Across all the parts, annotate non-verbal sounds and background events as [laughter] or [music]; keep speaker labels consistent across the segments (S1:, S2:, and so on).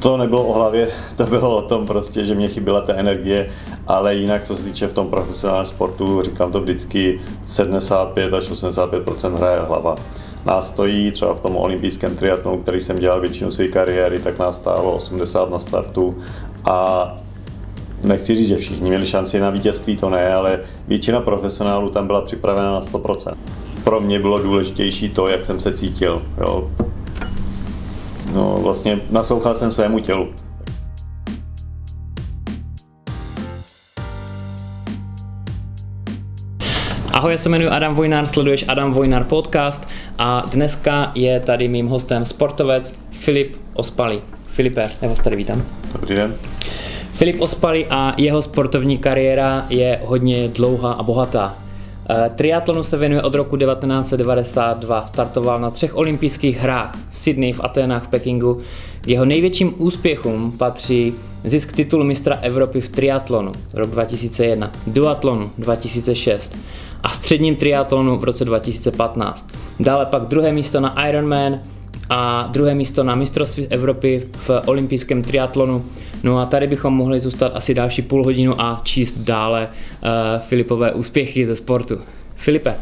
S1: To nebylo o hlavě, to bylo o tom prostě, že mě chyběla ta energie, ale jinak, co se týče v tom profesionálním sportu, říkám to vždycky, 75 až 85% hraje hlava. Nás stojí třeba v tom olympijském triatlonu, který jsem dělal většinu své kariéry, tak nás stálo 80 na startu a nechci říct, že všichni měli šanci na vítězství, to ne, ale většina profesionálů tam byla připravena na 100%. Pro mě bylo důležitější to, jak jsem se cítil. Jo. No, vlastně naslouchal jsem svému tělu.
S2: Ahoj, já se jmenuji Adam Vojnár, sleduješ Adam Vojnár podcast a dneska je tady mým hostem sportovec Filip Ospali. Filipe, já vás tady vítám.
S1: Dobrý den.
S2: Filip Ospali a jeho sportovní kariéra je hodně dlouhá a bohatá. Eh, triatlonu se věnuje od roku 1992. Startoval na třech olympijských hrách v Sydney, v Aténách, v Pekingu. Jeho největším úspěchům patří zisk titulu mistra Evropy v triatlonu rok 2001, duatlonu 2006 a středním triatlonu v roce 2015. Dále pak druhé místo na Ironman a druhé místo na mistrovství Evropy v olympijském triatlonu No a tady bychom mohli zůstat asi další půl hodinu a číst dále uh, Filipové úspěchy ze sportu. Filipe,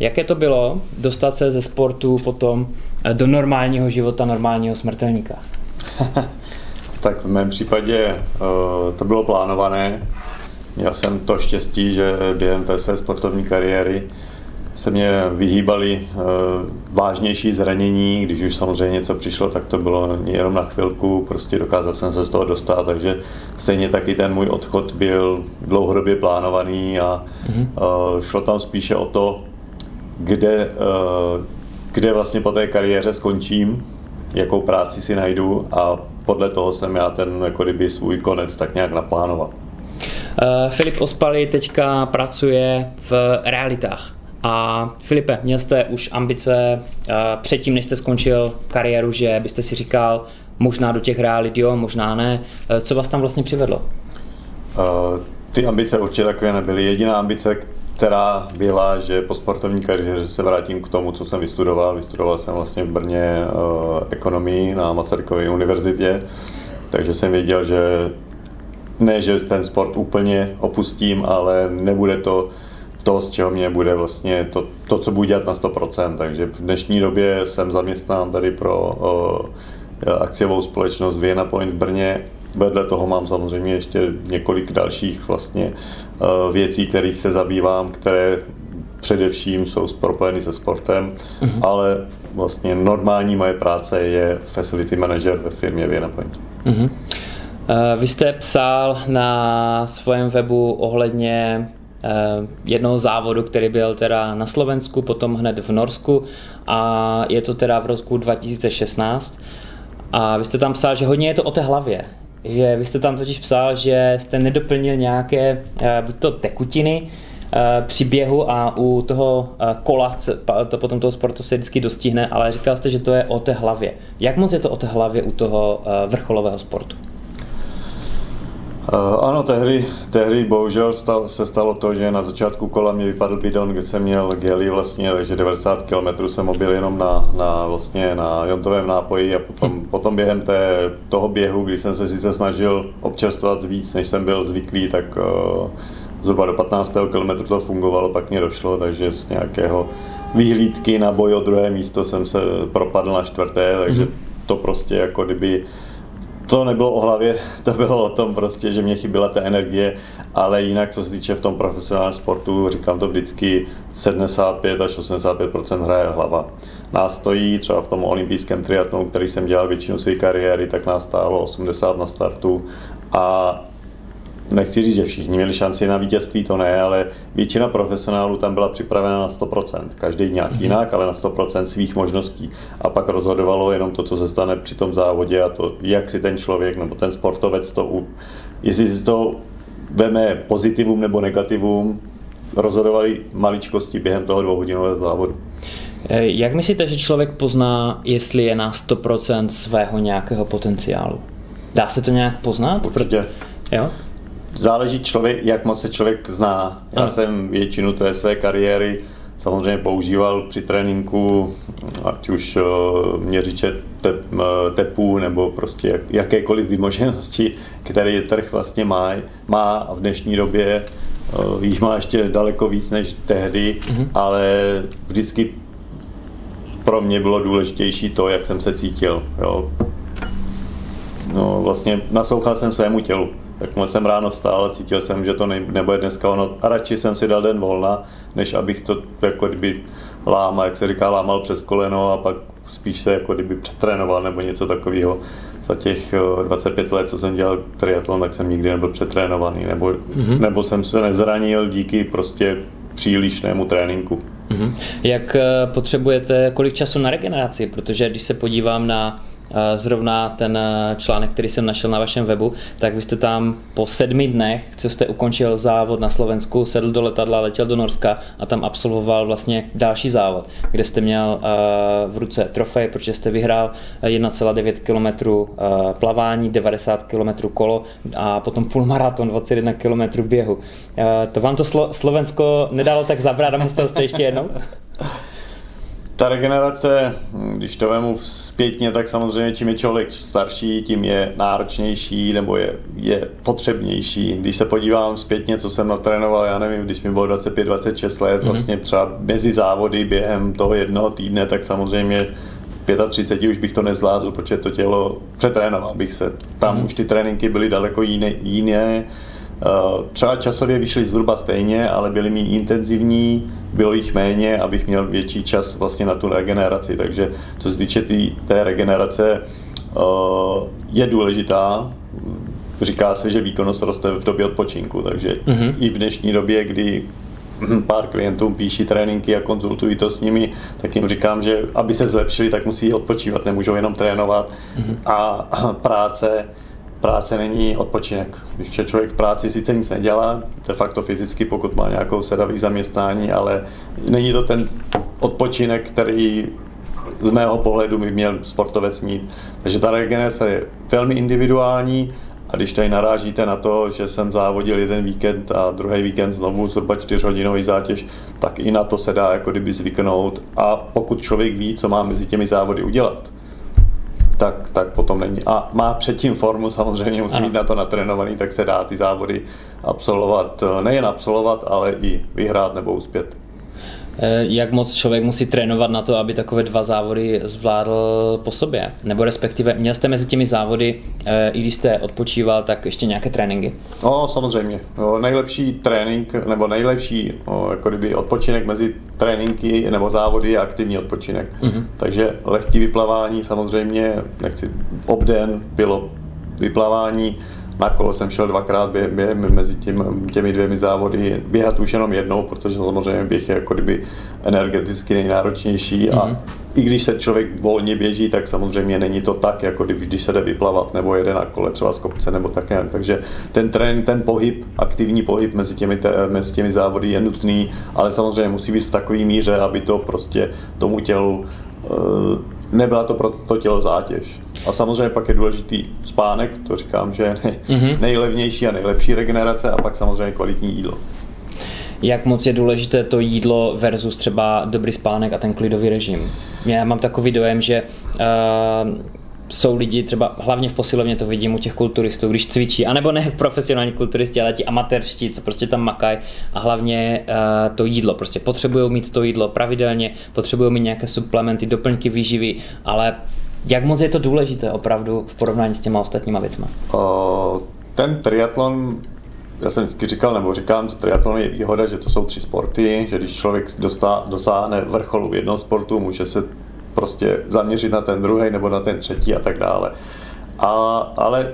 S2: jaké to bylo dostat se ze sportu potom uh, do normálního života normálního smrtelníka? [laughs]
S1: tak v mém případě uh, to bylo plánované. Měl jsem to štěstí, že během té své sportovní kariéry se mě vyhýbali uh, vážnější zranění, když už samozřejmě něco přišlo, tak to bylo jenom na chvilku, prostě dokázal jsem se z toho dostat, takže stejně taky ten můj odchod byl dlouhodobě plánovaný a mm-hmm. šlo tam spíše o to, kde, uh, kde vlastně po té kariéře skončím, jakou práci si najdu a podle toho jsem já ten jako kdyby svůj konec tak nějak naplánoval.
S2: Filip Ospali teďka pracuje v realitách. A Filipe, měl jste už ambice uh, předtím, než jste skončil kariéru, že byste si říkal, možná do těch realit jo, možná ne. Uh, co vás tam vlastně přivedlo?
S1: Uh, ty ambice určitě takové nebyly. Jediná ambice, která byla, že po sportovní kariéře se vrátím k tomu, co jsem vystudoval. Vystudoval jsem vlastně v Brně ekonomii na Masarykově univerzitě, takže jsem věděl, že ne, že ten sport úplně opustím, ale nebude to to, z čeho mě bude vlastně to, to co budu dělat na 100%. Takže v dnešní době jsem zaměstnán tady pro uh, akciovou společnost Vienna Point v Brně. Vedle toho mám samozřejmě ještě několik dalších vlastně věcí, kterých se zabývám, které především jsou propojeny se sportem, uh-huh. ale vlastně normální moje práce je facility manager ve firmě Vienna Point. Uh-huh.
S2: Vy jste psal na svém webu ohledně jednoho závodu, který byl teda na Slovensku, potom hned v Norsku a je to teda v roku 2016. A vy jste tam psal, že hodně je to o té hlavě. Že vy jste tam totiž psal, že jste nedoplnil nějaké eh, buď to tekutiny, eh, při běhu a u toho kola to potom toho sportu se vždycky dostihne, ale říkal jste, že to je o té hlavě. Jak moc je to o té hlavě u toho vrcholového sportu?
S1: Uh, ano, tehdy, tehdy bohužel stal, se stalo to, že na začátku kola mi vypadl bidon, kde jsem měl geli vlastně, takže 90 km jsem mobil jenom na, na, vlastně na jontovém nápoji a potom, potom během té, toho běhu, kdy jsem se sice snažil občerstvovat víc, než jsem byl zvyklý, tak uh, zhruba do 15. km to fungovalo, pak mě došlo, takže z nějakého vyhlídky na boj o druhé místo jsem se propadl na čtvrté, takže mm. to prostě jako kdyby to nebylo o hlavě, to bylo o tom prostě, že mě chyběla ta energie, ale jinak, co se týče v tom profesionálním sportu, říkám to vždycky, 75 až 85% hraje hlava. Nás stojí třeba v tom olympijském triatlonu, který jsem dělal většinu své kariéry, tak nás stálo 80 na startu a nechci říct, že všichni měli šanci na vítězství, to ne, ale většina profesionálů tam byla připravena na 100%. Každý nějak mm-hmm. jinak, ale na 100% svých možností. A pak rozhodovalo jenom to, co se stane při tom závodě a to, jak si ten člověk nebo ten sportovec to, u, jestli si to veme pozitivum nebo negativum, rozhodovali maličkosti během toho dvouhodinového závodu.
S2: Eh, jak myslíte, že člověk pozná, jestli je na 100% svého nějakého potenciálu? Dá se to nějak poznat?
S1: Určitě.
S2: Jo?
S1: Záleží člověk, jak moc se člověk zná. Já ano. jsem většinu té své kariéry samozřejmě používal při tréninku, ať už měřiče tep, tepů nebo prostě jakékoliv vymoženosti, které trh vlastně má, má a v dnešní době jich má ještě daleko víc než tehdy, mm-hmm. ale vždycky pro mě bylo důležitější to, jak jsem se cítil. Jo. No, vlastně naslouchal jsem svému tělu. Jakmile jsem ráno vstal, cítil jsem, že to nebude dneska ono. A radši jsem si dal den volna, než abych to jako kdyby lámal, jak se říká, lámal přes koleno a pak spíš se jako kdyby přetrénoval nebo něco takového. Za těch 25 let, co jsem dělal triatlon, tak jsem nikdy nebyl přetrénovaný, nebo, mm-hmm. nebo jsem se nezranil díky prostě přílišnému tréninku.
S2: Mm-hmm. Jak eh, potřebujete, kolik času na regeneraci? Protože když se podívám na Eh, zrovna ten eh, článek, který jsem našel na vašem webu, tak vy jste tam po sedmi dnech, co jste ukončil závod na Slovensku, sedl do letadla, letěl do Norska a tam absolvoval vlastně další závod, kde jste měl eh, v ruce trofej, protože jste vyhrál 1,9 km plavání, 90 km kolo a potom půlmaraton, 21 km běhu. To vám to Slovensko nedalo tak zabrat a musel jste ještě jednou? [laughs]
S1: Ta regenerace, když to vemu zpětně, tak samozřejmě čím je člověk starší, tím je náročnější nebo je, je potřebnější. Když se podívám zpětně, co jsem natrénoval, já nevím, když mi bylo 25-26 let, mm-hmm. vlastně třeba mezi závody během toho jednoho týdne, tak samozřejmě v 35 už bych to nezvládl, protože to tělo přetrénoval bych se. Tam mm-hmm. už ty tréninky byly daleko jiné, jiné třeba časově vyšly zhruba stejně, ale byly méně intenzivní, bylo jich méně, abych měl větší čas vlastně na tu regeneraci. Takže co se týče tý, té regenerace, eh, je důležitá. Říká se, že výkonnost roste v době odpočinku, takže mm-hmm. i v dnešní době, kdy [clears throat] pár klientů píší tréninky a konzultují to s nimi, tak jim říkám, že aby se zlepšili, tak musí odpočívat, nemůžou jenom trénovat. Mm-hmm. A [clears throat] práce práce není odpočinek. Když je člověk v práci sice nic nedělá, de facto fyzicky, pokud má nějakou sedavý zaměstnání, ale není to ten odpočinek, který z mého pohledu by měl sportovec mít. Takže ta regenerace je velmi individuální a když tady narážíte na to, že jsem závodil jeden víkend a druhý víkend znovu zhruba 4 hodinový zátěž, tak i na to se dá jako kdyby zvyknout a pokud člověk ví, co má mezi těmi závody udělat, tak, tak potom není. A má předtím formu, samozřejmě musí ano. mít na to natrénovaný, tak se dá ty závody absolvovat, nejen absolvovat, ale i vyhrát nebo uspět.
S2: Eh, jak moc člověk musí trénovat na to, aby takové dva závody zvládl po sobě? Nebo respektive měl jste mezi těmi závody, eh, i když jste odpočíval, tak ještě nějaké tréninky?
S1: No, samozřejmě. No, nejlepší trénink, nebo nejlepší jako kdyby odpočinek mezi tréninky nebo závody je aktivní odpočinek. Mm-hmm. Takže lehký vyplavání samozřejmě, nechci obden, bylo vyplavání, na kolo jsem šel dvakrát bě, bě, mezi tím, těmi dvěmi závody, běhat už jenom jednou, protože samozřejmě běh je jako kdyby energeticky nejnáročnější a mm-hmm. i když se člověk volně běží, tak samozřejmě není to tak, jako kdyby, když se jde vyplavat nebo jede na kole třeba z kopce nebo tak nějak. Takže ten trénink, ten pohyb, aktivní pohyb mezi těmi, mezi těmi závody je nutný, ale samozřejmě musí být v takové míře, aby to prostě tomu tělu uh, nebyla to pro to tělo zátěž. A samozřejmě pak je důležitý spánek, to říkám, že je mm-hmm. nejlevnější a nejlepší regenerace a pak samozřejmě kvalitní jídlo.
S2: Jak moc je důležité to jídlo versus třeba dobrý spánek a ten klidový režim? Já mám takový dojem, že uh, jsou lidi, třeba hlavně v posilovně to vidím u těch kulturistů, když cvičí, anebo ne [laughs] profesionální kulturisti, ale ti amatérští, co prostě tam makají a hlavně uh, to jídlo, prostě potřebují mít to jídlo pravidelně, potřebují mít nějaké suplementy, doplňky výživy, ale jak moc je to důležité opravdu v porovnání s těma ostatníma věcmi?
S1: Uh, ten triatlon já jsem vždycky říkal, nebo říkám, že triatlon je výhoda, že to jsou tři sporty, že když člověk dostá, dosáhne vrcholu v jednom sportu, může se prostě zaměřit na ten druhý nebo na ten třetí a tak dále. A, ale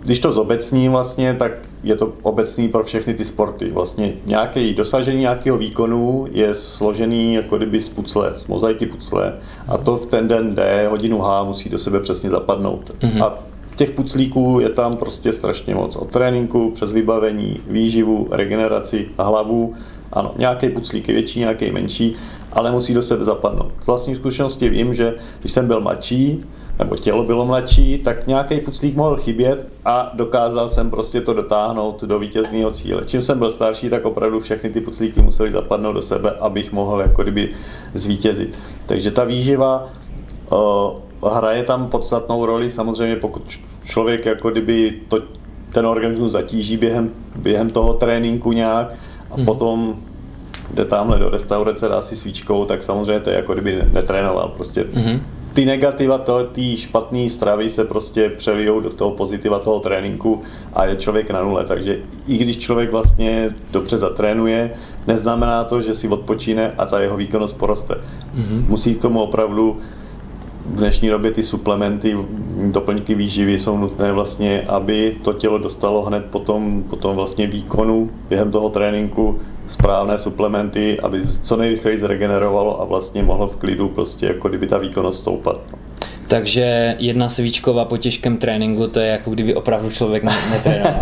S1: když to zobecní vlastně, tak je to obecný pro všechny ty sporty. Vlastně nějaké dosažení nějakého výkonu je složený jako kdyby z pucle, z mozaiky pucle a to v ten den D, hodinu H musí do sebe přesně zapadnout. Mm-hmm. A těch puclíků je tam prostě strašně moc. Od tréninku přes vybavení, výživu, regeneraci a hlavu. Ano, nějaký puclík je větší, nějaký menší ale musí do sebe zapadnout. Z vlastní zkušenosti vím, že když jsem byl mladší, nebo tělo bylo mladší, tak nějaký puclík mohl chybět a dokázal jsem prostě to dotáhnout do vítězného cíle. Čím jsem byl starší, tak opravdu všechny ty puclíky musely zapadnout do sebe, abych mohl jako kdyby zvítězit. Takže ta výživa uh, hraje tam podstatnou roli, samozřejmě pokud člověk jako kdyby to, ten organismus zatíží během, během toho tréninku nějak a hmm. potom jde tamhle do restaurace, dá si svíčkou, tak samozřejmě to je jako kdyby netrénoval. Prostě mm-hmm. ty negativa ty špatné stravy se prostě přelijou do toho pozitiva toho tréninku a je člověk na nule. Takže i když člověk vlastně dobře zatrénuje, neznamená to, že si odpočíne a ta jeho výkonnost poroste. Mm-hmm. Musí k tomu opravdu v dnešní době ty suplementy, doplňky výživy jsou nutné vlastně, aby to tělo dostalo hned potom, potom vlastně výkonu během toho tréninku správné suplementy, aby co nejrychleji zregenerovalo a vlastně mohlo v klidu prostě jako kdyby ta výkonnost stoupat.
S2: Takže jedna svíčková po těžkém tréninku, to je jako kdyby opravdu člověk netrénoval.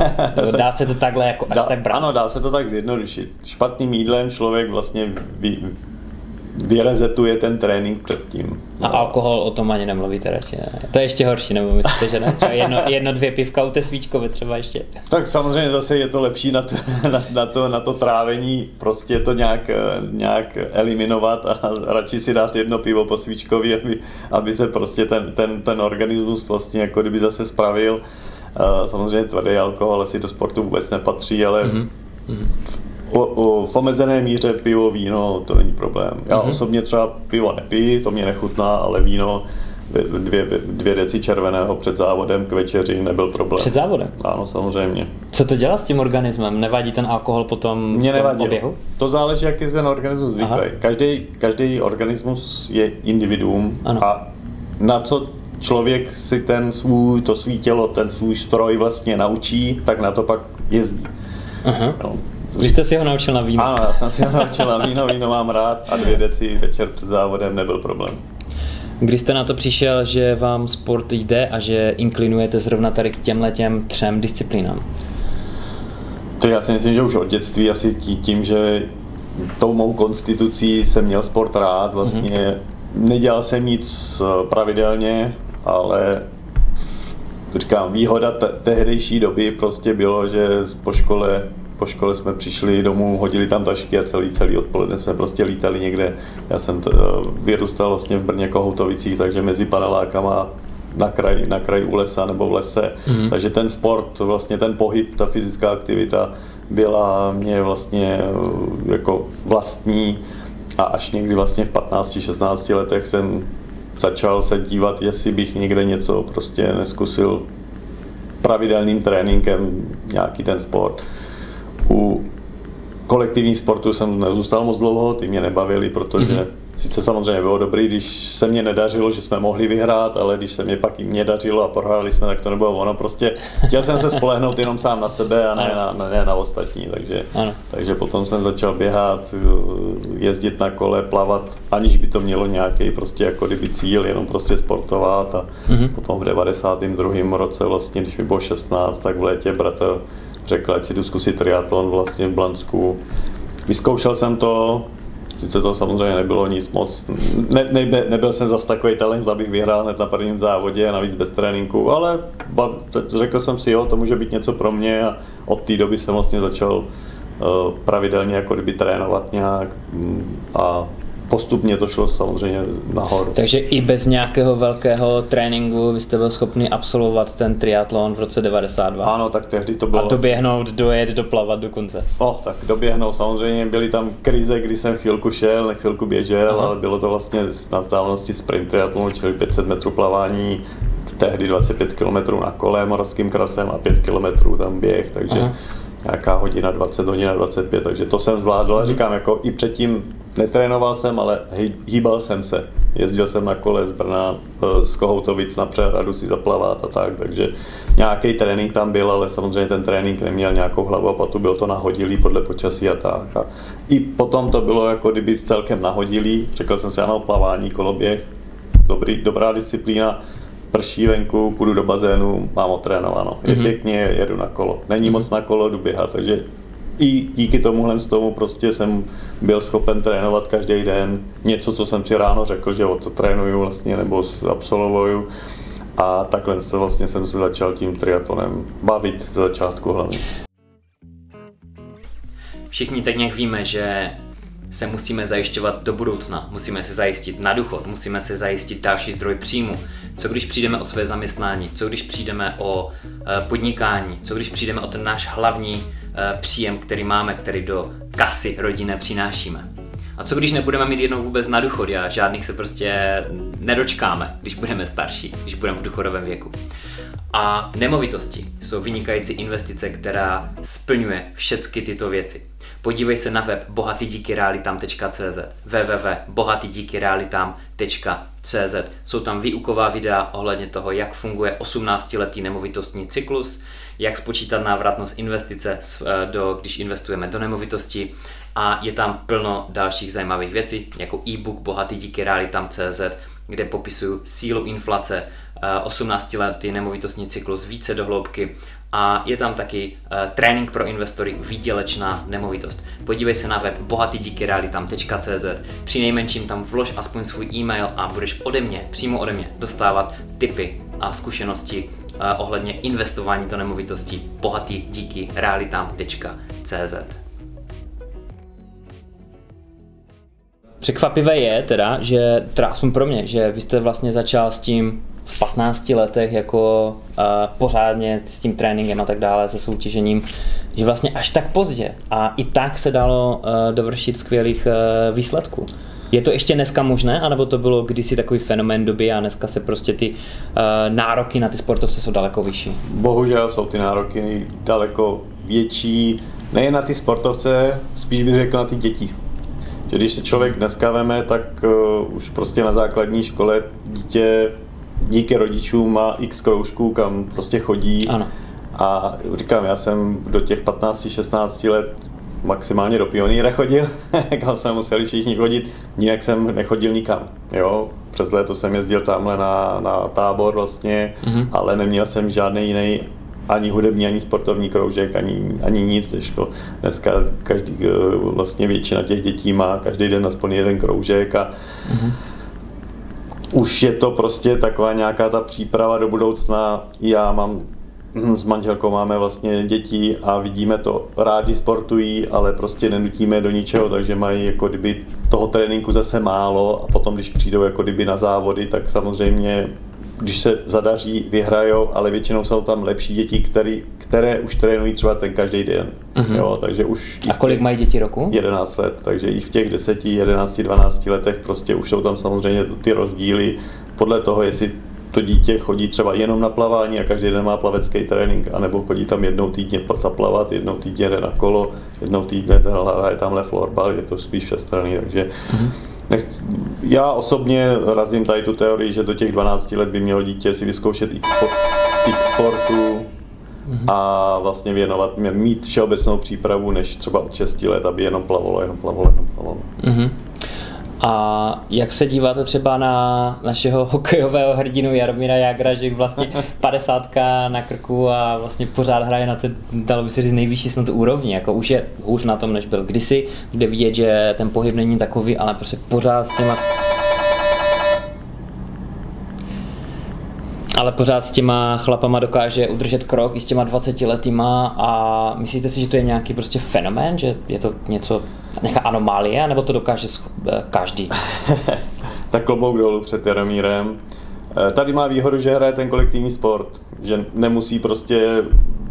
S2: [laughs] dá se to takhle jako až
S1: dá,
S2: tak brát?
S1: Ano, dá se to tak zjednodušit. Špatným jídlem člověk vlastně vy, vyrezetuje ten trénink předtím.
S2: A no. alkohol o tom ani nemluvíte radši, ne? To je ještě horší, nebo myslíte, že ne? Třeba jedno, jedno dvě pivka u té svíčkové třeba ještě.
S1: Tak samozřejmě zase je to lepší na to, [laughs] na, na to, na to trávení, prostě to nějak, nějak eliminovat a radši si dát jedno pivo po svíčkovi, aby, aby se prostě ten, ten, ten organismus vlastně jako kdyby zase spravil. Samozřejmě tvrdý alkohol asi do sportu vůbec nepatří, ale mm-hmm. O, o, v omezené míře pivo, víno, to není problém. Já mm-hmm. osobně třeba pivo nepiju, to mě nechutná, ale víno dvě, dvě deci červeného před závodem k večeři nebyl problém.
S2: Před závodem?
S1: Ano, samozřejmě.
S2: Co to dělá s tím organismem? Nevadí ten alkohol potom
S1: Mě nevadí. oběhu? To záleží, jak je ten organismus zvyklý. Každý, každý organismus je individuum ano. a na co člověk si ten svůj, to svý tělo, ten svůj stroj vlastně naučí, tak na to pak jezdí. Aha.
S2: No. Vy jste si ho naučil na víno.
S1: Ano, já jsem si ho naučil na víno, víno mám rád a dvě deci večer před závodem nebyl problém.
S2: Kdy jste na to přišel, že vám sport jde a že inklinujete zrovna tady k těmhle těm třem disciplínám?
S1: To já si myslím, že už od dětství asi tím, že tou mou konstitucí jsem měl sport rád, vlastně mm-hmm. nedělal jsem nic eh, pravidelně, ale říkám, výhoda te- tehdejší doby prostě bylo, že po škole po škole jsme přišli domů, hodili tam tašky a celý, celý odpoledne jsme prostě lítali někde. Já jsem to, eh, vyrůstal vlastně v Brně Kohoutovicích, takže mezi panelákama na kraji, na kraji u lesa nebo v lese. Mm-hmm. Takže ten sport, vlastně ten pohyb, ta fyzická aktivita byla mě vlastně eh, jako vlastní a až někdy vlastně v 15-16 letech jsem začal se dívat, jestli bych někde něco prostě neskusil pravidelným tréninkem nějaký ten sport. U kolektivních sportů jsem nezůstal moc dlouho, ty mě nebavili, protože mm-hmm. sice samozřejmě bylo dobrý, když se mě nedařilo, že jsme mohli vyhrát, ale když se mě pak i mě dařilo a prohráli jsme, tak to nebylo ono. Prostě chtěl jsem se [laughs] spolehnout jenom sám na sebe a ne, na, ne na ostatní, takže, takže potom jsem začal běhat, jezdit na kole, plavat, aniž by to mělo nějaký prostě jako kdyby cíl, jenom prostě sportovat a mm-hmm. potom v 92. roce vlastně, když mi bylo 16, tak v létě bratr řekl, ať si jdu zkusit triatlon vlastně v Blansku. Vyzkoušel jsem to, sice to samozřejmě nebylo nic moc, ne, ne, nebyl jsem zas takový talent, abych vyhrál hned na prvním závodě a navíc bez tréninku, ale řekl jsem si, jo, to může být něco pro mě a od té doby jsem vlastně začal uh, pravidelně jako kdyby trénovat nějak mm, a postupně to šlo samozřejmě nahoru.
S2: Takže i bez nějakého velkého tréninku vy jste byl schopni absolvovat ten triatlon v roce 92?
S1: Ano, tak tehdy to bylo.
S2: A doběhnout, dojet, doplavat dokonce?
S1: No, tak doběhnout samozřejmě. Byly tam krize, kdy jsem chvilku šel, chvilku běžel, Aha. ale bylo to vlastně na vzdálenosti sprint triatlonu, čili 500 metrů plavání, tehdy 25 km na kole moravským krasem a 5 km tam běh, takže Aha nějaká hodina 20, hodina 25, takže to jsem zvládl. A mhm. říkám, jako i předtím netrénoval jsem, ale hýbal jsem se. Jezdil jsem na kole z Brna, eh, z Kohoutovic na přehradu si zaplavat a tak, takže nějaký trénink tam byl, ale samozřejmě ten trénink neměl nějakou hlavu a patu, bylo to nahodilý podle počasí a tak. A I potom to bylo jako kdyby celkem nahodilý, řekl jsem si, ano, plavání, koloběh, dobrý, dobrá disciplína, prší venku, půjdu do bazénu, mám otrénováno. Je mm-hmm. pěkně, jedu na kolo. Není mm-hmm. moc na kolo, jdu běhat, takže i díky tomuhle z tomu prostě jsem byl schopen trénovat každý den něco, co jsem si ráno řekl, že o to trénuju vlastně nebo absolvuju A takhle se vlastně jsem se začal tím triatlonem bavit z začátku hlavně.
S2: Všichni tak nějak víme, že se musíme zajišťovat do budoucna, musíme se zajistit na důchod, musíme se zajistit další zdroj příjmu. Co když přijdeme o své zaměstnání, co když přijdeme o eh, podnikání, co když přijdeme o ten náš hlavní příjem, který máme, který do kasy rodiny přinášíme. A co když nebudeme mít jednou vůbec na důchod a žádných se prostě nedočkáme, když budeme starší, když budeme v důchodovém věku. A nemovitosti jsou vynikající investice, která splňuje všechny tyto věci. Podívej se na web bohatydíkyrealitam.cz www.bohatydíkyrealitam.cz Jsou tam výuková videa ohledně toho, jak funguje 18-letý nemovitostní cyklus, jak spočítat návratnost investice, eh, do, když investujeme do nemovitosti. A je tam plno dalších zajímavých věcí, jako e-book Bohatý díky realitam.cz, kde popisuju sílu inflace, 18 letý nemovitostní cyklus více do hloubky. A je tam taky uh, trénink pro investory výdělečná nemovitost. Podívej se na web bohatydíkyrealitam.cz při nejmenším tam vlož aspoň svůj e-mail a budeš ode mě, přímo ode mě, dostávat tipy a zkušenosti ohledně investování do nemovitostí bohatý díky realitam.cz. Překvapivé je teda, že teda aspoň pro mě, že vy jste vlastně začal s tím v 15 letech jako uh, pořádně s tím tréninkem a tak dále, se soutěžením, že vlastně až tak pozdě a i tak se dalo uh, dovršit skvělých uh, výsledků. Je to ještě dneska možné, anebo to bylo kdysi takový fenomén doby a dneska se prostě ty uh, nároky na ty sportovce jsou daleko vyšší?
S1: Bohužel jsou ty nároky daleko větší, nejen na ty sportovce, spíš bych řekl na ty děti. Že když se člověk dneska veme, tak uh, už prostě na základní škole dítě díky rodičům má x kroužků, kam prostě chodí.
S2: Ano.
S1: A říkám, já jsem do těch 15-16 let maximálně do pionýra chodil, [laughs] kam jsme museli všichni chodit, jinak jsem nechodil nikam. Jo? Přes léto jsem jezdil tamhle na, na tábor vlastně, mm-hmm. ale neměl jsem žádný jiný ani hudební, ani sportovní kroužek, ani, ani nic. Težko. Dneska každý, eh, vlastně většina těch dětí má každý den aspoň jeden kroužek a mm-hmm už je to prostě taková nějaká ta příprava do budoucna. Já mám s manželkou máme vlastně děti a vidíme to, rádi sportují, ale prostě nenutíme do ničeho, takže mají jako kdyby toho tréninku zase málo a potom, když přijdou jako kdyby na závody, tak samozřejmě když se zadaří, vyhrajou, ale většinou jsou tam lepší děti, který, které už trénují třeba ten každý den. Uh-huh. Jo, takže už
S2: A kolik mají děti roku?
S1: 11 let, takže i v těch 10, 11, 12 letech prostě už jsou tam samozřejmě ty rozdíly podle toho, jestli to dítě chodí třeba jenom na plavání a každý den má plavecký trénink, anebo chodí tam jednou týdně zaplavat, jednou týdně jde na kolo, jednou týdně hraje tamhle florbal, je to spíš všestranný, takže uh-huh já osobně razím tady tu teorii, že do těch 12 let by mělo dítě si vyzkoušet x, x sportu a vlastně věnovat, mít všeobecnou přípravu, než třeba od 6 let, aby jenom plavalo, jenom plavalo, jenom plavalo. Mm-hmm.
S2: A jak se díváte třeba na našeho [laughs] hokejového hrdinu Jaromíra Jagra, že vlastně [laughs] 50 na krku a vlastně pořád hraje na té, dalo by se říct, nejvyšší snad úrovni, jako už je hůř na tom, než byl kdysi, kde vidět, že ten pohyb není takový, ale prostě pořád s těma ale pořád s těma chlapama dokáže udržet krok i s těma 20 letýma a myslíte si, že to je nějaký prostě fenomén, že je to něco, nějaká anomálie, nebo to dokáže eh, každý? [laughs]
S1: tak klobouk dolů před Jaromírem. Eh, tady má výhodu, že hraje ten kolektivní sport, že nemusí prostě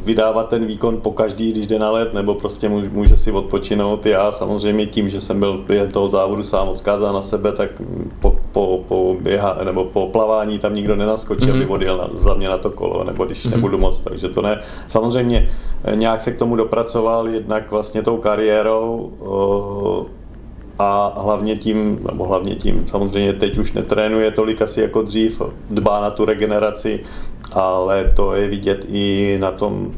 S1: vydávat ten výkon po každý, když jde na let, nebo prostě může si odpočinout. Já samozřejmě tím, že jsem byl během toho závodu sám odkázán na sebe, tak po, po, po běha, nebo po plavání tam nikdo nenaskočil, mm-hmm. aby odjel na, za mě na to kolo, nebo když mm-hmm. nebudu moc, takže to ne. Samozřejmě eh, nějak se k tomu dopracoval, jednak vlastně tou kariérou, a hlavně tím, nebo hlavně tím, samozřejmě teď už netrénuje tolik asi jako dřív, dbá na tu regeneraci, ale to je vidět i na tom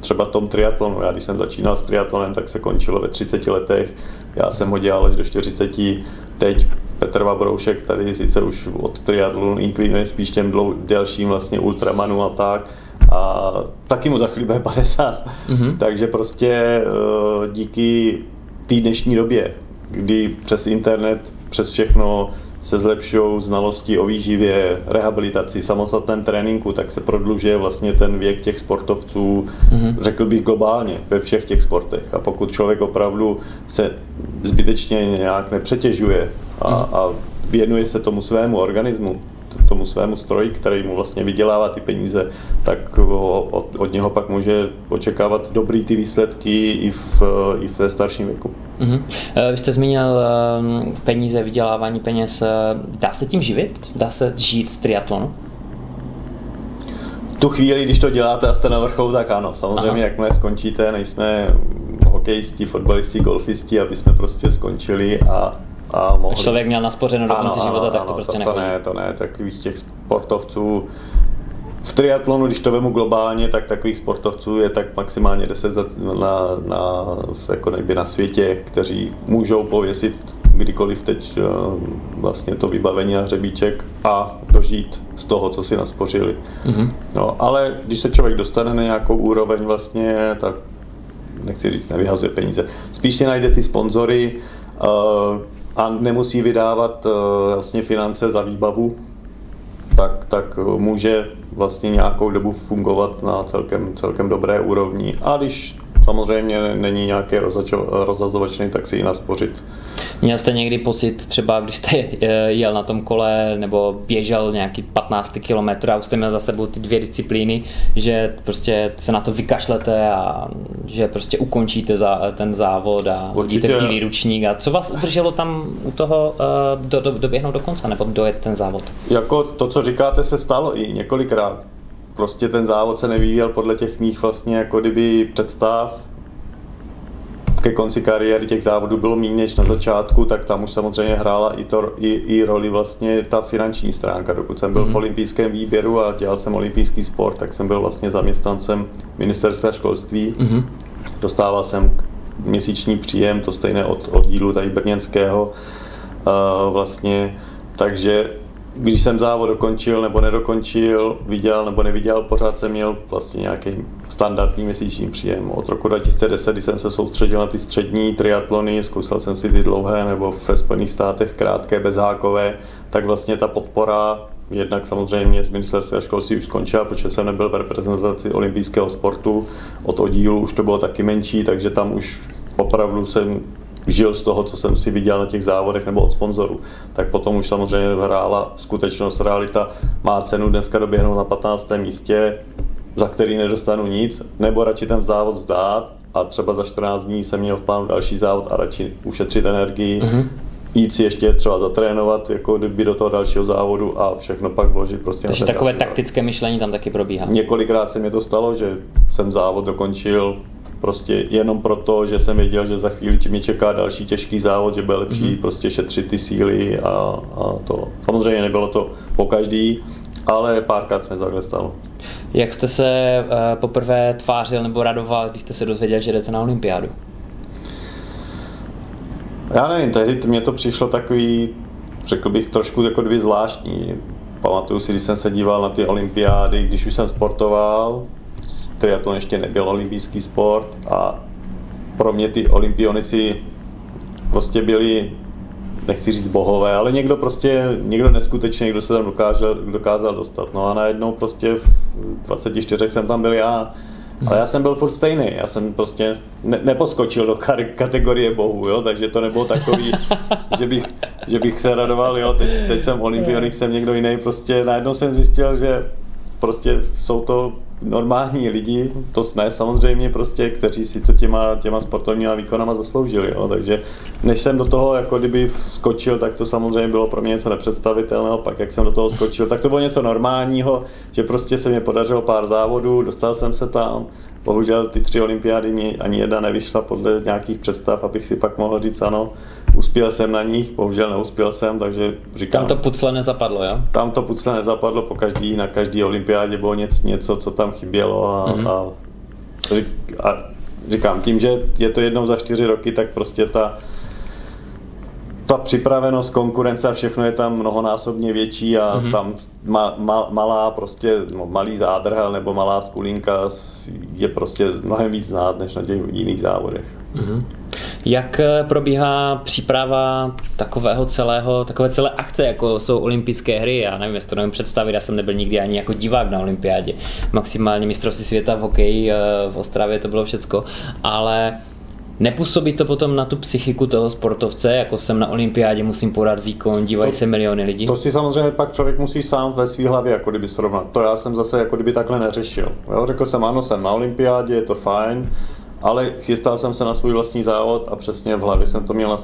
S1: třeba tom triatlonu. Já když jsem začínal s triatlonem, tak se končilo ve 30 letech. Já jsem ho dělal až do 40. Teď Petr Vabroušek tady sice už od triatlonu inklinuje spíš těm dlou, delším vlastně ultramanu a tak. A taky mu za chvíli bude 50. Mm-hmm. Takže prostě eh, díky té dnešní době, kdy přes internet, přes všechno se zlepšují znalosti o výživě, rehabilitaci, samostatném tréninku, tak se prodlužuje vlastně ten věk těch sportovců, mm-hmm. řekl bych globálně, ve všech těch sportech. A pokud člověk opravdu se zbytečně nějak nepřetěžuje a, mm. a věnuje se tomu svému organismu, tomu svému stroji, který mu vlastně vydělává ty peníze, tak od, od něho pak může očekávat dobrý ty výsledky i v, i ve starším věku.
S2: Uh-huh. Vy jste zmínil ehm, peníze, vydělávání peněz. Eh, dá se tím živit? Dá se žít z triatlonu?
S1: tu chvíli, když to děláte a jste na vrcholu, tak ano. Samozřejmě, Aha. jakmile skončíte, nejsme hokejisti, fotbalisti, golfisti, aby jsme prostě skončili a a
S2: mohli... Člověk měl naspořeno do konce ano, života, tak ano, to prostě
S1: to, to ne, to ne, takových z těch sportovců v triatlonu, když to vemu globálně, tak takových sportovců je tak maximálně 10 na, na, jako nejby na světě, kteří můžou pověsit kdykoliv teď eh, vlastně to vybavení na hřebíček a dožít z toho, co si naspořili. Mm-hmm. No, ale když se člověk dostane na nějakou úroveň vlastně, tak nechci říct, nevyhazuje peníze. Spíš si najde ty sponzory, uh, a nemusí vydávat eh, vlastně finance za výbavu, tak, tak může vlastně nějakou dobu fungovat na celkem, celkem dobré úrovni. A když samozřejmě není nějaký rozhazovačný, tak si ji naspořit.
S2: Měl jste někdy pocit, třeba když jste eh, jel na tom kole nebo běžel nějaký 15 km a už jste měl za sebou ty dvě disciplíny, že prostě se na to vykašlete a že prostě ukončíte za, ten závod a vidíte bílý ručník a co vás udrželo tam u toho uh, do, do, doběhnout do konce nebo dojet ten závod?
S1: Jako to, co říkáte, se stalo i několikrát prostě ten závod se nevyvíjel podle těch mých vlastně jako kdyby představ. Ke konci kariéry těch závodů bylo méně než na začátku, tak tam už samozřejmě hrála i, to, i, i roli vlastně ta finanční stránka. Dokud jsem byl mm-hmm. v mhm. olympijském výběru a dělal jsem olympijský sport, tak jsem byl vlastně zaměstnancem ministerstva školství. Mm-hmm. Dostával jsem měsíční příjem, to stejné od oddílu tady brněnského. Uh, vlastně, takže když jsem závod dokončil nebo nedokončil, viděl nebo neviděl, pořád jsem měl vlastně nějaký standardní měsíční příjem. Od roku 2010, kdy jsem se soustředil na ty střední triatlony, zkusil jsem si ty dlouhé nebo ve Spojených státech krátké, bezhákové, tak vlastně ta podpora Jednak samozřejmě z ministerstva školství už skončila, protože jsem nebyl v reprezentaci olympijského sportu. Od oddílu už to bylo taky menší, takže tam už opravdu jsem žil z toho, co jsem si viděl na těch závodech nebo od sponzorů. Tak potom už samozřejmě hrála skutečnost, realita má cenu dneska doběhnout na 15. místě, za který nedostanu nic, nebo radši ten závod zdát a třeba za 14 dní jsem měl v plánu další závod a radši ušetřit energii, mm-hmm. jít si ještě třeba zatrénovat, jako kdyby do toho dalšího závodu a všechno pak vložit prostě
S2: Takže takové taktické myšlení tam taky probíhá.
S1: Několikrát se mi to stalo, že jsem závod dokončil prostě jenom proto, že jsem věděl, že za chvíli mi čeká další těžký závod, že bude lepší mm-hmm. prostě šetřit ty síly a, a to. Samozřejmě nebylo to po každý, ale párkrát jsme takhle stalo.
S2: Jak jste se uh, poprvé tvářil nebo radoval, když jste se dozvěděl, že jdete na olympiádu?
S1: Já nevím, tehdy mě to přišlo takový, řekl bych, trošku jako dvě zvláštní. Pamatuju si, když jsem se díval na ty olympiády, když už jsem sportoval, triatlon ještě nebyl olympijský sport a pro mě ty olympionici prostě byli nechci říct bohové, ale někdo prostě, někdo neskutečně, někdo se tam dokázal, dokázal dostat. No a najednou prostě v 24 jsem tam byl já, ale já jsem byl furt stejný, já jsem prostě ne, neposkočil do kategorie bohu, jo, takže to nebylo takový, že bych, že bych se radoval, jo, teď, teď jsem olympionik, jsem někdo jiný, prostě najednou jsem zjistil, že prostě jsou to normální lidi, to jsme samozřejmě prostě, kteří si to těma, těma sportovníma výkonama zasloužili, jo. takže než jsem do toho jako kdyby skočil, tak to samozřejmě bylo pro mě něco nepředstavitelného, pak jak jsem do toho skočil, tak to bylo něco normálního, že prostě se mi podařilo pár závodů, dostal jsem se tam, bohužel ty tři olympiády mi ani jedna nevyšla podle nějakých představ, abych si pak mohl říct ano, uspěl jsem na nich, bohužel neuspěl jsem, takže říkám...
S2: Tam to pucle nezapadlo, jo?
S1: Tam to pucle nezapadlo, po každý, na každý olympiádě bylo něco, něco co tam chybělo a, mm-hmm. a, a říkám, tím, že je to jednou za čtyři roky, tak prostě ta, ta připravenost, konkurence a všechno je tam mnohonásobně větší a mm-hmm. tam ma, ma, malá prostě, no, malý zádrhel nebo malá skulinka je prostě mnohem víc znát než na těch jiných závodech. Mm-hmm.
S2: Jak eh, probíhá příprava takového celého, takové celé akce, jako jsou olympijské hry? Já nevím, jestli to nevím představit, já jsem nebyl nikdy ani jako divák na olympiádě. Maximálně mistrovství světa v hokeji eh, v Ostravě to bylo všecko, ale Nepůsobí to potom na tu psychiku toho sportovce, jako jsem na olympiádě, musím podat výkon, dívají se miliony lidí?
S1: To si samozřejmě pak člověk musí sám ve své hlavě jako kdyby srovnat. To já jsem zase jako kdyby takhle neřešil. Jo, řekl jsem, ano, jsem na olympiádě, je to fajn, ale chystal jsem se na svůj vlastní závod a přesně v hlavě jsem to měl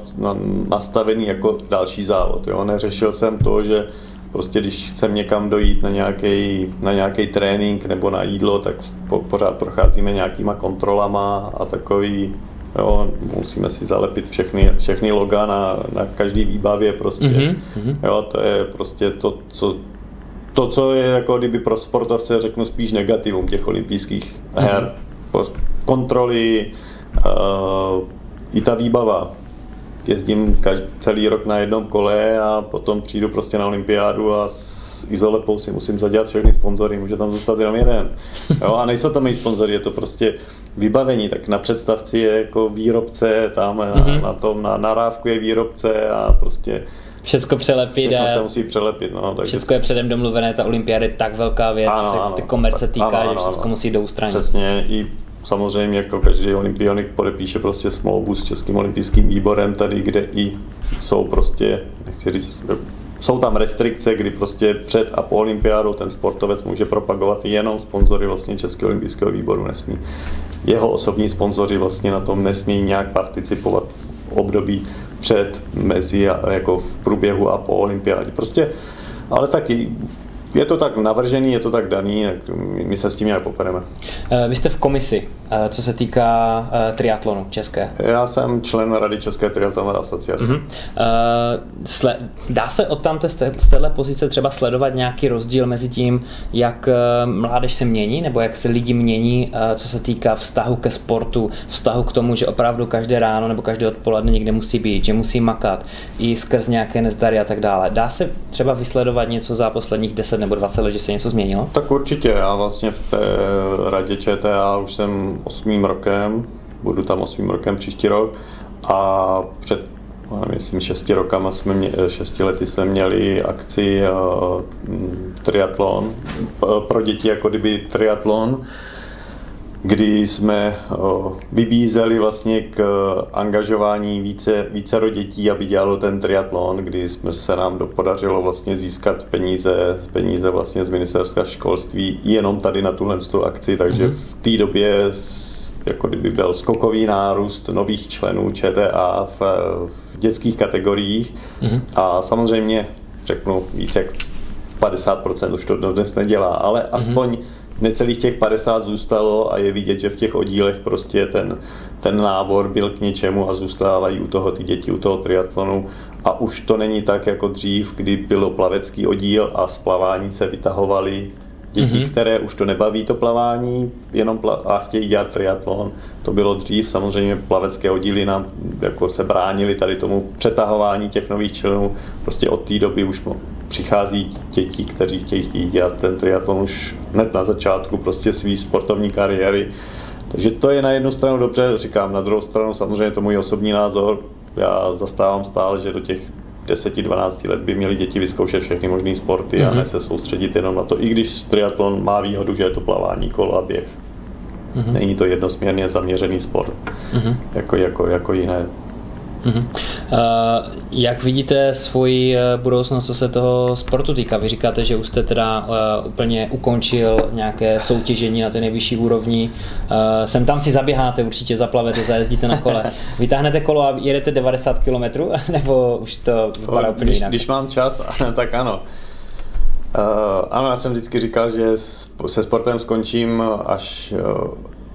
S1: nastavený jako další závod. Jo. Neřešil jsem to, že prostě když chcem někam dojít na nějaký, na nějaký trénink nebo na jídlo, tak po, pořád procházíme nějakýma kontrolama a takový Jo, musíme si zalepit všechny, všechny loga na, na každý výbavě prostě. Mm-hmm. Jo, to je prostě to, co to, co je jako kdyby pro sportovce řeknu spíš negativum těch olympijských her. Mm-hmm. Kontroly, uh, i ta výbava. Jezdím každý, celý rok na jednom kole a potom přijdu prostě na olympiádu a s izolepou si musím zadělat všechny sponzory, může tam zůstat jenom jeden. Jo, a nejsou to mý sponzory, je to prostě vybavení, tak na představci je jako výrobce, tam mm-hmm. na, mhm. na tom, na narávku je výrobce a prostě
S2: Všecko přelepit.
S1: Všechno se musí přelepit. No,
S2: takže... Všecko je předem domluvené, ta olympiáda je tak velká věc, ano, že se ty komerce týká, ano, ano, že všechno musí do ústraní.
S1: Přesně, i samozřejmě jako každý olympionik podepíše prostě smlouvu s Českým olympijským výborem tady, kde i jsou prostě, nechci říct, jsou tam restrikce, kdy prostě před a po olympiádou ten sportovec může propagovat jenom sponzory vlastně Českého olympijského výboru nesmí. Jeho osobní sponzoři vlastně na tom nesmí nějak participovat v období před, mezi a jako v průběhu a po olympiádě. Prostě ale taky je to tak navržený, je to tak daný, tak my se s tím nějak popereme.
S2: Eh, vy jste v komisi, eh, co se týká eh, triatlonu české.
S1: Já jsem člen Rady České triatlonové asociace. Uh-huh.
S2: Dá se od tam z téhle pozice třeba sledovat nějaký rozdíl mezi tím, jak mládež se mění, nebo jak se lidi mění, co se týká vztahu ke sportu, vztahu k tomu, že opravdu každé ráno nebo každé odpoledne někde musí být, že musí makat, i skrz nějaké nezdary a tak dále. Dá se třeba vysledovat něco za posledních 10 nebo 20 let, že se něco změnilo?
S1: Tak určitě, já vlastně v té radě ČTA už jsem osmým rokem, budu tam osmým rokem příští rok a před myslím šesti rokama jsme mě, šesti lety jsme měli akci uh, triatlon, pro děti jako kdyby triatlon, kdy jsme vybízeli vlastně k angažování více, více dětí, aby dělalo ten triatlon, kdy jsme se nám podařilo vlastně získat peníze, peníze vlastně z ministerstva školství jenom tady na tuhle akci, takže mm-hmm. v té době jako kdyby byl skokový nárůst nových členů ČTA v, v dětských kategoriích mm-hmm. a samozřejmě řeknu více jak 50% už to dnes nedělá, ale mm-hmm. Necelých těch 50 zůstalo a je vidět, že v těch oddílech prostě ten, ten nábor byl k něčemu a zůstávají u toho ty děti, u toho triatlonu a už to není tak jako dřív, kdy bylo plavecký oddíl a z plavání se vytahovali děti, mm-hmm. které už to nebaví to plavání, jenom pla- a chtějí dělat triatlon. To bylo dřív, samozřejmě plavecké oddíly nám jako se bránili tady tomu přetahování těch nových členů. Prostě od té doby už přichází děti, kteří chtějí dělat ten triatlon už hned na začátku prostě své sportovní kariéry. Takže to je na jednu stranu dobře, říkám, na druhou stranu samozřejmě to můj osobní názor. Já zastávám stále, že do těch 10-12 let by měli děti vyzkoušet všechny možné sporty mm-hmm. a mhm. ne se soustředit jenom na to, i když triatlon má výhodu, že je to plavání, kolo a běh. Mm-hmm. Není to jednosměrně zaměřený sport, mm-hmm. jako, jako, jako jiné
S2: Uh-huh. Uh, jak vidíte svoji uh, budoucnost, co se toho sportu týká? Vy říkáte, že už jste teda uh, úplně ukončil nějaké soutěžení na té nejvyšší úrovni. Uh, sem tam si zaběháte, určitě zaplavete, zajezdíte na kole. [laughs] Vytáhnete kolo a jedete 90 km, [laughs] nebo už to vypadá úplně
S1: když,
S2: jinak?
S1: Když mám čas, [laughs] tak ano. Uh, ano, já jsem vždycky říkal, že se sportem skončím, až uh,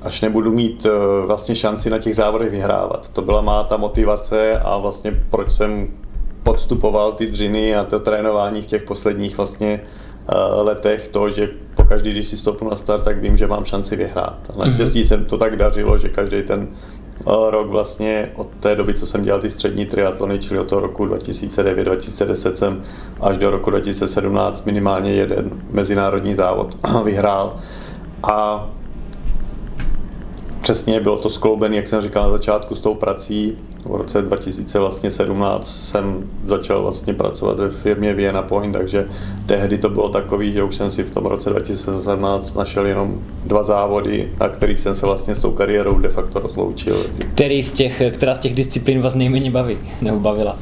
S1: až nebudu mít eh, vlastně šanci na těch závodech vyhrávat. To byla má ta motivace a vlastně proč jsem podstupoval ty dřiny a to trénování v těch posledních vlastně eh, letech, to, že pokaždý, když si stopnu na start, tak vím, že mám šanci vyhrát. A naštěstí mm-hmm. se to tak dařilo, že každý ten eh, rok vlastně od té doby, co jsem dělal ty střední triatlony, čili od toho roku 2009-2010 jsem až do roku 2017 minimálně jeden mezinárodní závod [clears throat] vyhrál. A přesně bylo to skloubené, jak jsem říkal na začátku, s tou prací. V roce 2017 jsem začal vlastně pracovat ve firmě Vienna Point, takže tehdy to bylo takový, že už jsem si v tom roce 2017 našel jenom dva závody, na kterých jsem se vlastně s tou kariérou de facto rozloučil.
S2: Který z těch, která z těch disciplín vás nejméně baví, nebo bavila?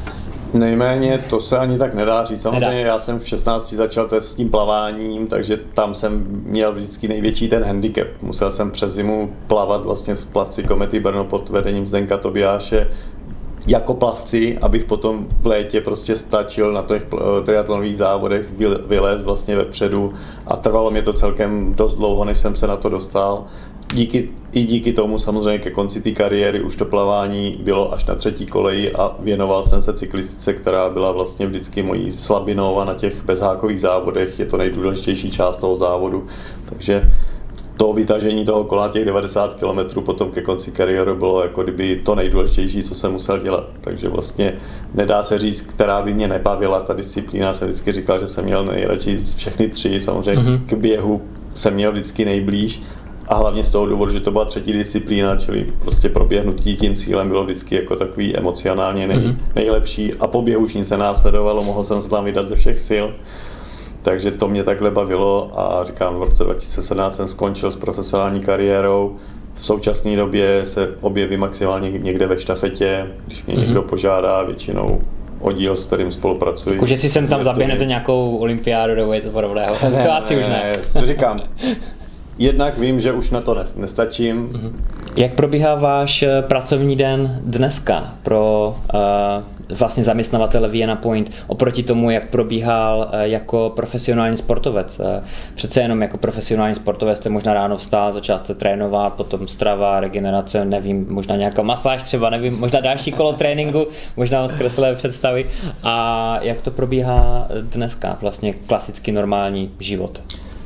S1: Nejméně to se ani tak nedá říct. Samozřejmě nedá. já jsem v 16 začal s tím plaváním, takže tam jsem měl vždycky největší ten handicap. Musel jsem přes zimu plavat vlastně s plavci Komety Brno pod vedením Zdenka Tobiáše jako plavci, abych potom v létě prostě stačil na těch triatlonových závodech vylézt vlastně vepředu a trvalo mě to celkem dost dlouho, než jsem se na to dostal díky, i díky tomu samozřejmě ke konci té kariéry už to plavání bylo až na třetí koleji a věnoval jsem se cyklistice, která byla vlastně vždycky mojí slabinou a na těch bezhákových závodech je to nejdůležitější část toho závodu. Takže to vytažení toho kola těch 90 km potom ke konci kariéry bylo jako kdyby to nejdůležitější, co jsem musel dělat. Takže vlastně nedá se říct, která by mě nebavila ta disciplína. Jsem vždycky říkal, že jsem měl nejradši všechny tři. Samozřejmě mm-hmm. k běhu jsem měl vždycky nejblíž a hlavně z toho důvodu, že to byla třetí disciplína, čili prostě proběhnutí tím cílem bylo vždycky jako takový emocionálně nej, mm-hmm. nejlepší a po běhu už nic se následovalo, mohl jsem se tam vydat ze všech sil. Takže to mě takhle bavilo a říkám, v roce 2017 jsem skončil s profesionální kariérou. V současné době se objevím maximálně někde ve štafetě, když mě mm-hmm. někdo požádá, většinou oddíl, s kterým spolupracuji.
S2: Jako, že si sem tam zaběhnete nějakou olympiádu nebo něco podobného.
S1: Ne, to asi ne, už ne. To říkám, [laughs] jednak vím, že už na to nestačím. Mhm.
S2: Jak probíhá váš eh, pracovní den dneska pro uh, vlastně zaměstnavatele Vienna Point oproti tomu, jak probíhal uh, jako profesionální sportovec? Uh, přece jenom jako profesionální sportovec jste možná ráno vstál, začal jste trénovat, potom strava, regenerace, nevím, možná nějaká masáž třeba, nevím, možná další kolo tréninku, možná vám zkreslé představy. A jak to probíhá dneska, vlastně klasicky normální život?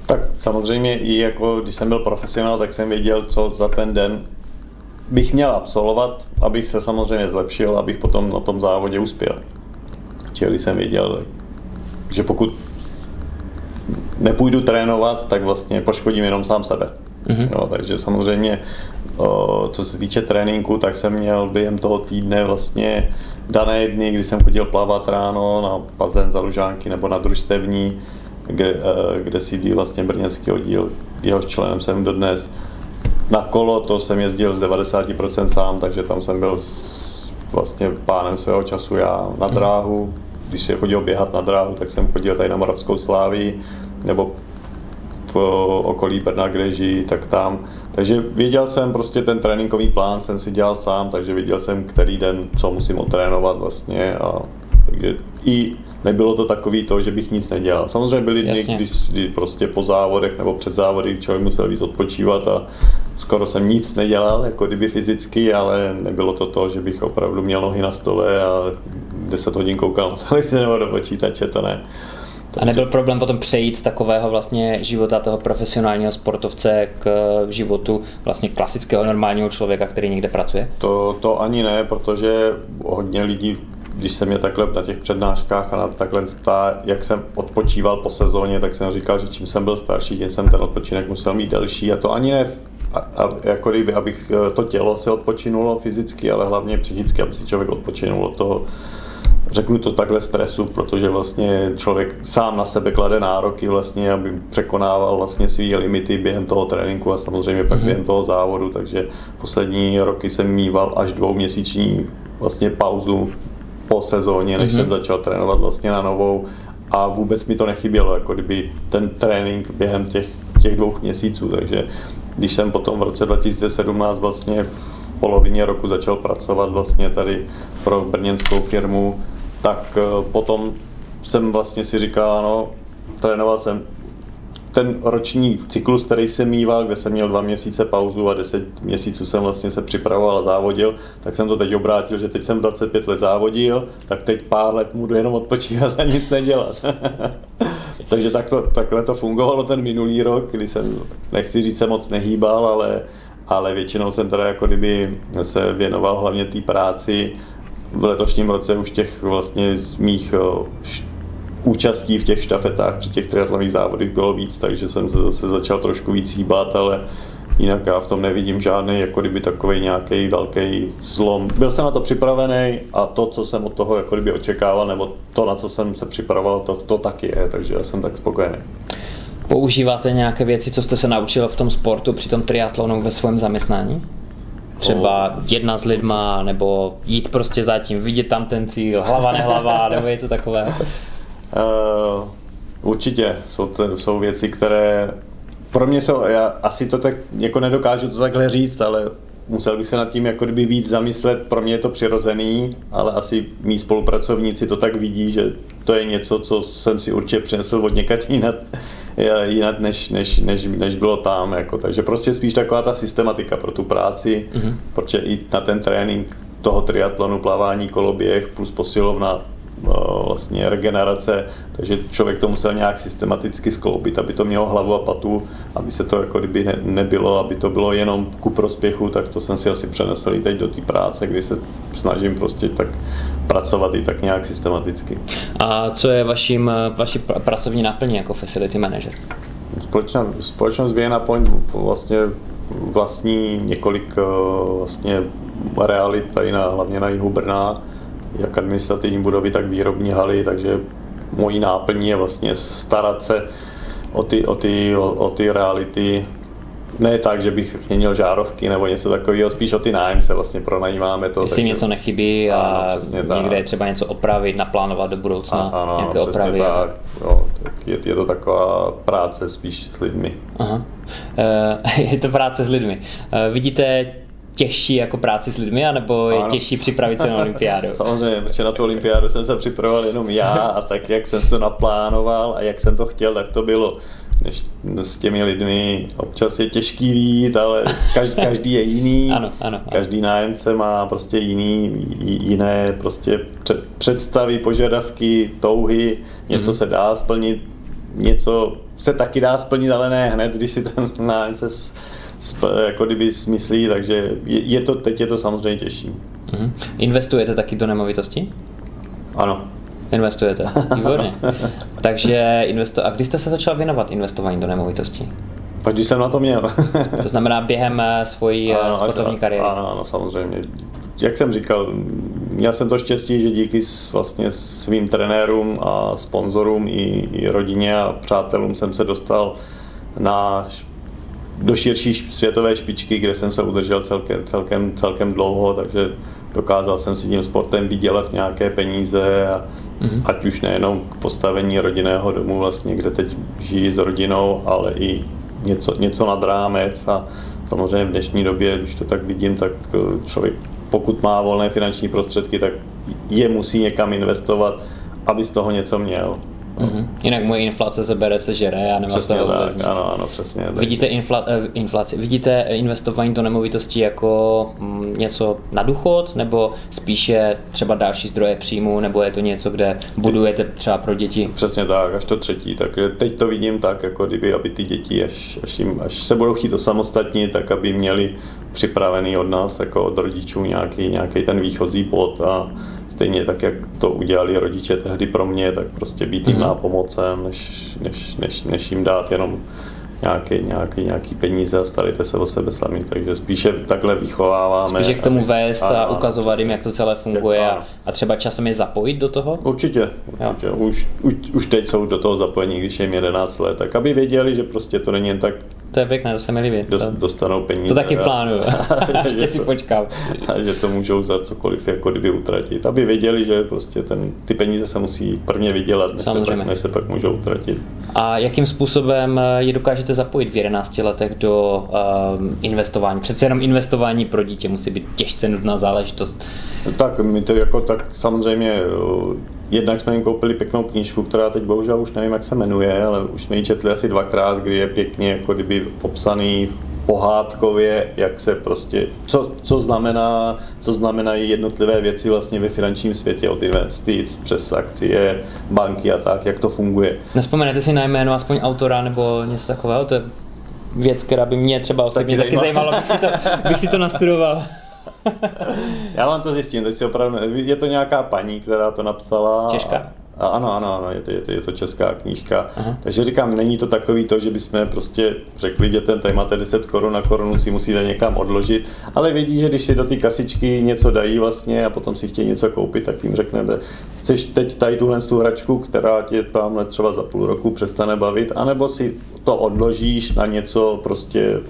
S1: Tak samozřejmě i jako když jsem byl profesionál, tak jsem věděl, co za ten den bych měl absolvovat, abych se samozřejmě zlepšil, abych potom na tom závodě uspěl. Čili jsem věděl, že pokud nepůjdu trénovat, tak vlastně poškodím jenom sám sebe. Mm-hmm. No, takže samozřejmě, o, co se týče tréninku, tak jsem měl během toho týdne vlastně dané dny, kdy jsem chodil plavat ráno na bazén za Lužánky nebo na družstevní, kde, eh, kde sídlí vlastně brněnský oddíl, jehož členem jsem dodnes. Na kolo to jsem jezdil z 90% sám, takže tam jsem byl vlastně pánem svého času já na mhm. dráhu. Když se chodil běhat na dráhu, tak jsem chodil tady na Moravskou sláví nebo v okolí Brna, kde žijí, tak tam. Takže věděl jsem prostě ten tréninkový plán, jsem si dělal sám, takže věděl jsem, který den, co musím otrénovat vlastně. A, takže i nebylo to takový to, že bych nic nedělal. Samozřejmě byly dny, kdy, kdy prostě po závodech nebo před závody člověk musel víc odpočívat a skoro jsem nic nedělal, jako kdyby fyzicky, ale nebylo to to, že bych opravdu měl nohy na stole a 10 hodin koukal na televizi nebo do počítače, to ne.
S2: A nebyl problém potom přejít z takového vlastně života toho profesionálního sportovce k životu vlastně klasického normálního člověka, který někde pracuje?
S1: To, to ani ne, protože hodně lidí když se mě takhle na těch přednáškách a na takhle ptá, jak jsem odpočíval po sezóně, tak jsem říkal, že čím jsem byl starší, tím jsem ten odpočinek musel mít delší a to ani ne a, a, jako kdyby, abych eh, to tělo se odpočinulo fyzicky, ale hlavně psychicky, aby si člověk odpočinul od toho, řeknu to takhle stresu, protože vlastně člověk sám na sebe klade nároky vlastně, aby překonával vlastně své limity během toho tréninku a samozřejmě pak mm-hmm. během toho závodu, takže poslední roky jsem mýval až dvouměsíční vlastně pauzu po sezóně, než mm-hmm. jsem začal trénovat vlastně na novou a vůbec mi to nechybělo, jako kdyby ten trénink během těch, těch dvou měsíců, takže když jsem potom v roce 2017 vlastně v polovině roku začal pracovat vlastně tady pro brněnskou firmu, tak eh, potom jsem vlastně si říkal, no, trénoval jsem ten roční cyklus, který jsem mýval, kde jsem měl dva měsíce pauzu a deset měsíců jsem vlastně se připravoval a závodil, tak jsem to teď obrátil, že teď jsem 25 let závodil, tak teď pár let můžu jenom odpočívat a nic nedělat. [laughs] Takže tak to, takhle to fungovalo ten minulý rok, kdy jsem, nechci říct, se moc nehýbal, ale, ale většinou jsem teda jako kdyby se věnoval hlavně té práci. V letošním roce už těch vlastně z mých účastí v těch štafetách při těch triatlových závodech bylo víc, takže jsem se zase začal trošku víc hýbat, ale jinak já v tom nevidím žádný jako kdyby takový nějaký velký zlom. Byl jsem na to připravený a to, co jsem od toho jako kdyby očekával, nebo to, na co jsem se připravoval, to, to taky je, takže já jsem tak spokojený.
S2: Používáte nějaké věci, co jste se naučil v tom sportu při tom triatlonu ve svém zaměstnání? Třeba jedna s lidma, nebo jít prostě zatím, vidět tam ten cíl, hlava nehlava, nebo něco takového? Uh,
S1: určitě, jsou, to, jsou věci, které pro mě jsou, já asi to tak jako nedokážu to takhle říct, ale musel bych se nad tím jako kdyby víc zamyslet, pro mě je to přirozený, ale asi mý spolupracovníci to tak vidí, že to je něco, co jsem si určitě přinesl od někat jinak, [laughs] jinak než, než, než, než bylo tam. Jako. Takže prostě spíš taková ta systematika pro tu práci, mm-hmm. protože i na ten trénink toho triatlonu, plavání, koloběh plus posilovna, vlastně regenerace, takže člověk to musel nějak systematicky skloubit, aby to mělo hlavu a patu, aby se to jako kdyby ne, nebylo, aby to bylo jenom ku prospěchu, tak to jsem si asi přenesl i teď do té práce, kdy se snažím prostě tak pracovat i tak nějak systematicky.
S2: A co je vaším, vaší pracovní náplní jako facility manager?
S1: Společná, společnost Vienna Point vlastně vlastní několik eh, vlastně realit tady na, hlavně na jihu Brna, jak administrativní budovy, tak výrobní haly, takže mojí náplní je vlastně starat se o ty, o ty, o, o ty reality, ne tak, že bych měnil žárovky nebo něco takového, spíš o ty nájemce vlastně pronajímáme to.
S2: Jestli takže... něco nechybí a ano, někde je třeba něco opravit, naplánovat do budoucna, a, ano, nějaké opravy.
S1: Tak, jo, tak je, je to taková práce spíš s lidmi.
S2: Aha. E, [laughs] je to práce s lidmi. E, vidíte těžší jako práci s lidmi, anebo je těžší připravit se na olympiádu? [laughs]
S1: Samozřejmě, protože na tu olympiádu jsem se připravoval jenom já a tak, jak jsem to naplánoval a jak jsem to chtěl, tak to bylo. Než s těmi lidmi občas je těžký vít, ale každý, [laughs] každý je jiný.
S2: ano, ano, ano.
S1: Každý nájemce má prostě jiný, jiné prostě představy, požadavky, touhy. Něco mm-hmm. se dá splnit, něco se taky dá splnit, ale ne hned, když si ten [laughs] nájemce jako kdyby smyslí, takže je, je to, teď je to samozřejmě těžší.
S2: Mm-hmm. Investujete taky do nemovitosti?
S1: Ano.
S2: Investujete, [laughs] výborně. takže investo... A kdy jste se začal věnovat investování do nemovitosti?
S1: Pak když jsem na to měl.
S2: to znamená během eh, svojí eh, ano, sportovní kariéry?
S1: Ano, ano, samozřejmě. Jak jsem říkal, měl jsem to štěstí, že díky vlastně svým trenérům a sponzorům i, i rodině a přátelům jsem se dostal na do širší světové špičky, kde jsem se udržel celkem, celkem, celkem dlouho, takže dokázal jsem si tím sportem vydělat nějaké peníze, a, mm-hmm. ať už nejenom k postavení rodinného domu, vlastně, kde teď žijí s rodinou, ale i něco, něco nad rámec a samozřejmě v dnešní době, když to tak vidím, tak eh, člověk, pokud má volné finanční prostředky, tak je musí někam investovat, aby z toho něco měl.
S2: Mm-hmm. Jinak moje inflace se bere, se žere a nemá
S1: přesně z toho tak, nic. Ano, ano, přesně. Tak.
S2: Vidíte infla, eh, inflaci, vidíte investování do nemovitostí jako mm, něco na důchod, nebo spíše třeba další zdroje příjmu, nebo je to něco, kde budujete třeba pro děti?
S1: Přesně tak, až to třetí. Tak teď to vidím tak, jako kdyby, aby ty děti, až, až, jim, až se budou chtít osamostatnit, tak aby měli připravený od nás, jako od rodičů, nějaký, nějaký ten výchozí bod a stejně tak, jak to udělali rodiče tehdy pro mě, tak prostě být jim mm-hmm. nápomocen, než, než, než, než jim dát jenom nějaký, nějaký, nějaký peníze a starejte se o sebe sami. Takže spíše takhle vychováváme.
S2: Spíše k tomu vést a, a ukazovat jim, jak to celé funguje a, a třeba časem je zapojit do toho?
S1: Určitě, určitě. Už, už, už teď jsou do toho zapojení, když je jim 11 let, tak aby věděli, že prostě to není jen tak
S2: to je pěkné, to se mi líbí.
S1: Dost, dostanou peníze.
S2: To taky plánuju. [laughs] [laughs] Ještě si počkám.
S1: A že to můžou za cokoliv jako kdyby utratit. Aby věděli, že prostě ten, ty peníze se musí prvně vydělat, než se, pak, než se pak můžou utratit.
S2: A jakým způsobem eh, je dokážete zapojit v 11 letech do um, investování? Přece jenom investování pro dítě musí být těžce nudná záležitost.
S1: Tak, my to jako tak samozřejmě Jednak jsme jim koupili pěknou knížku, která teď bohužel už nevím, jak se jmenuje, ale už jsme ji četli asi dvakrát, kdy je pěkně jako kdyby popsaný pohádkově, jak se prostě, co, co, znamená, co znamenají jednotlivé věci vlastně ve finančním světě od investic přes akcie, banky a tak, jak to funguje.
S2: Nespomenete si na jméno aspoň autora nebo něco takového? To je věc, která by mě třeba osobně taky, taky zajímalo, bych si to, bych si to nastudoval. [laughs] [laughs]
S1: Já vám to zjistím, teď si opravdu, je to nějaká paní, která to napsala.
S2: Češka?
S1: A ano, ano, ano, je to, je to, je to česká knížka. Aha. Takže říkám, není to takový to, že bychom prostě řekli dětem, tady máte 10 korun na korunu, si musíte někam odložit, ale vědí, že když si do té kasičky něco dají vlastně a potom si chtějí něco koupit, tak jim řeknete, chceš teď tady tuhle tu hračku, která tě tam třeba za půl roku přestane bavit, anebo si to odložíš na něco prostě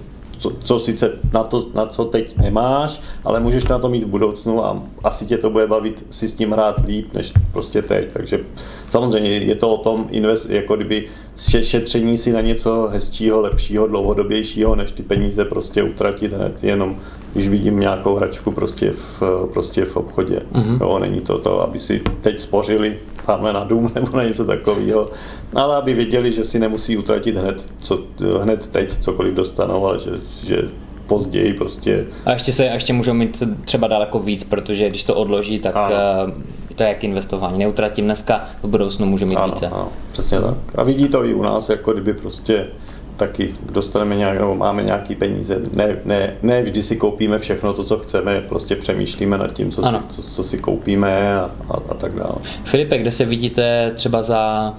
S1: co, co sice na, to, na co teď nemáš, ale můžeš na to mít v budoucnu a asi tě to bude bavit si s tím hrát líp, než prostě teď. Takže samozřejmě je to o tom invest, jako kdyby šetření si na něco hezčího, lepšího, dlouhodobějšího, než ty peníze prostě utratit hned jenom když vidím nějakou hračku prostě v, prostě v obchodě. Mm-hmm. Jo, není to to, aby si teď spořili tamhle na dům [laughs] nebo na něco takového, ale aby věděli, že si nemusí utratit hned, co, hned teď cokoliv dostanou, ale že, že později prostě.
S2: A ještě se ještě můžou mít třeba daleko víc, protože když to odloží, tak ano. Eh, to je jak investování. Neutratím dneska, v budoucnu může mít
S1: ano,
S2: více.
S1: Ano, přesně tak. A vidí to i u nás, jako kdyby prostě taky dostaneme nějak, nebo máme nějaký peníze. Ne, ne, ne vždy si koupíme všechno to, co chceme, prostě přemýšlíme nad tím, co, si, co, co si koupíme a, a, a tak dále.
S2: Filipe, kde se vidíte třeba za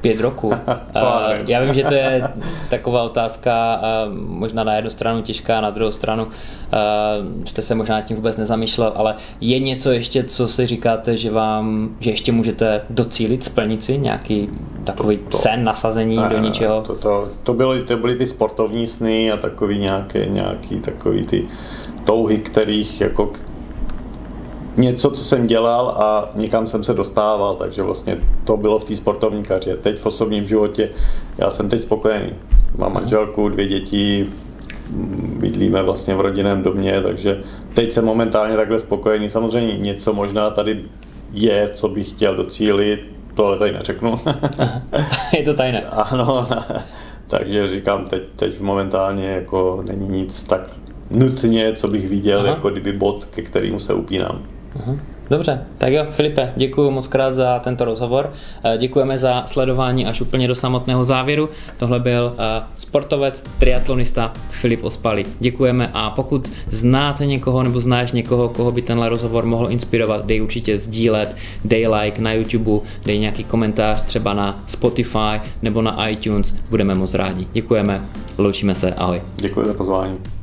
S2: pět roků. [laughs] Já vím, že to je taková otázka, možná na jednu stranu těžká, na druhou stranu jste se možná tím vůbec nezamýšlel, ale je něco ještě, co si říkáte, že vám, že ještě můžete docílit, splnit si nějaký takový to, sen, nasazení ne, do něčeho?
S1: To, to, to, byly, to byly ty sportovní sny a takový nějaké, nějaký takový ty touhy, kterých jako něco, co jsem dělal a někam jsem se dostával, takže vlastně to bylo v té sportovní kariéře. Teď v osobním životě já jsem teď spokojený. Mám manželku, dvě děti, bydlíme vlastně v rodinném domě, takže teď jsem momentálně takhle spokojený. Samozřejmě něco možná tady je, co bych chtěl docílit, to ale tady neřeknu.
S2: je to tajné. [laughs]
S1: ano, [laughs] takže říkám, teď, teď momentálně jako není nic tak nutně, co bych viděl, Aha. jako kdyby bod, ke kterému se upínám.
S2: Uh-huh. Dobře, tak jo, Filipe, děkuji moc krát za tento rozhovor. Eh, děkujeme za sledování až úplně do samotného závěru. Tohle byl eh, sportovec, triatlonista Filip Ospali. Děkujeme a pokud znáte někoho nebo znáš někoho, koho by tenhle rozhovor mohl inspirovat, dej určitě sdílet, dej like na YouTube, dej nějaký komentář třeba na Spotify nebo na iTunes. Budeme moc rádi. Děkujeme, loučíme se, ahoj.
S1: Děkuji za pozvání.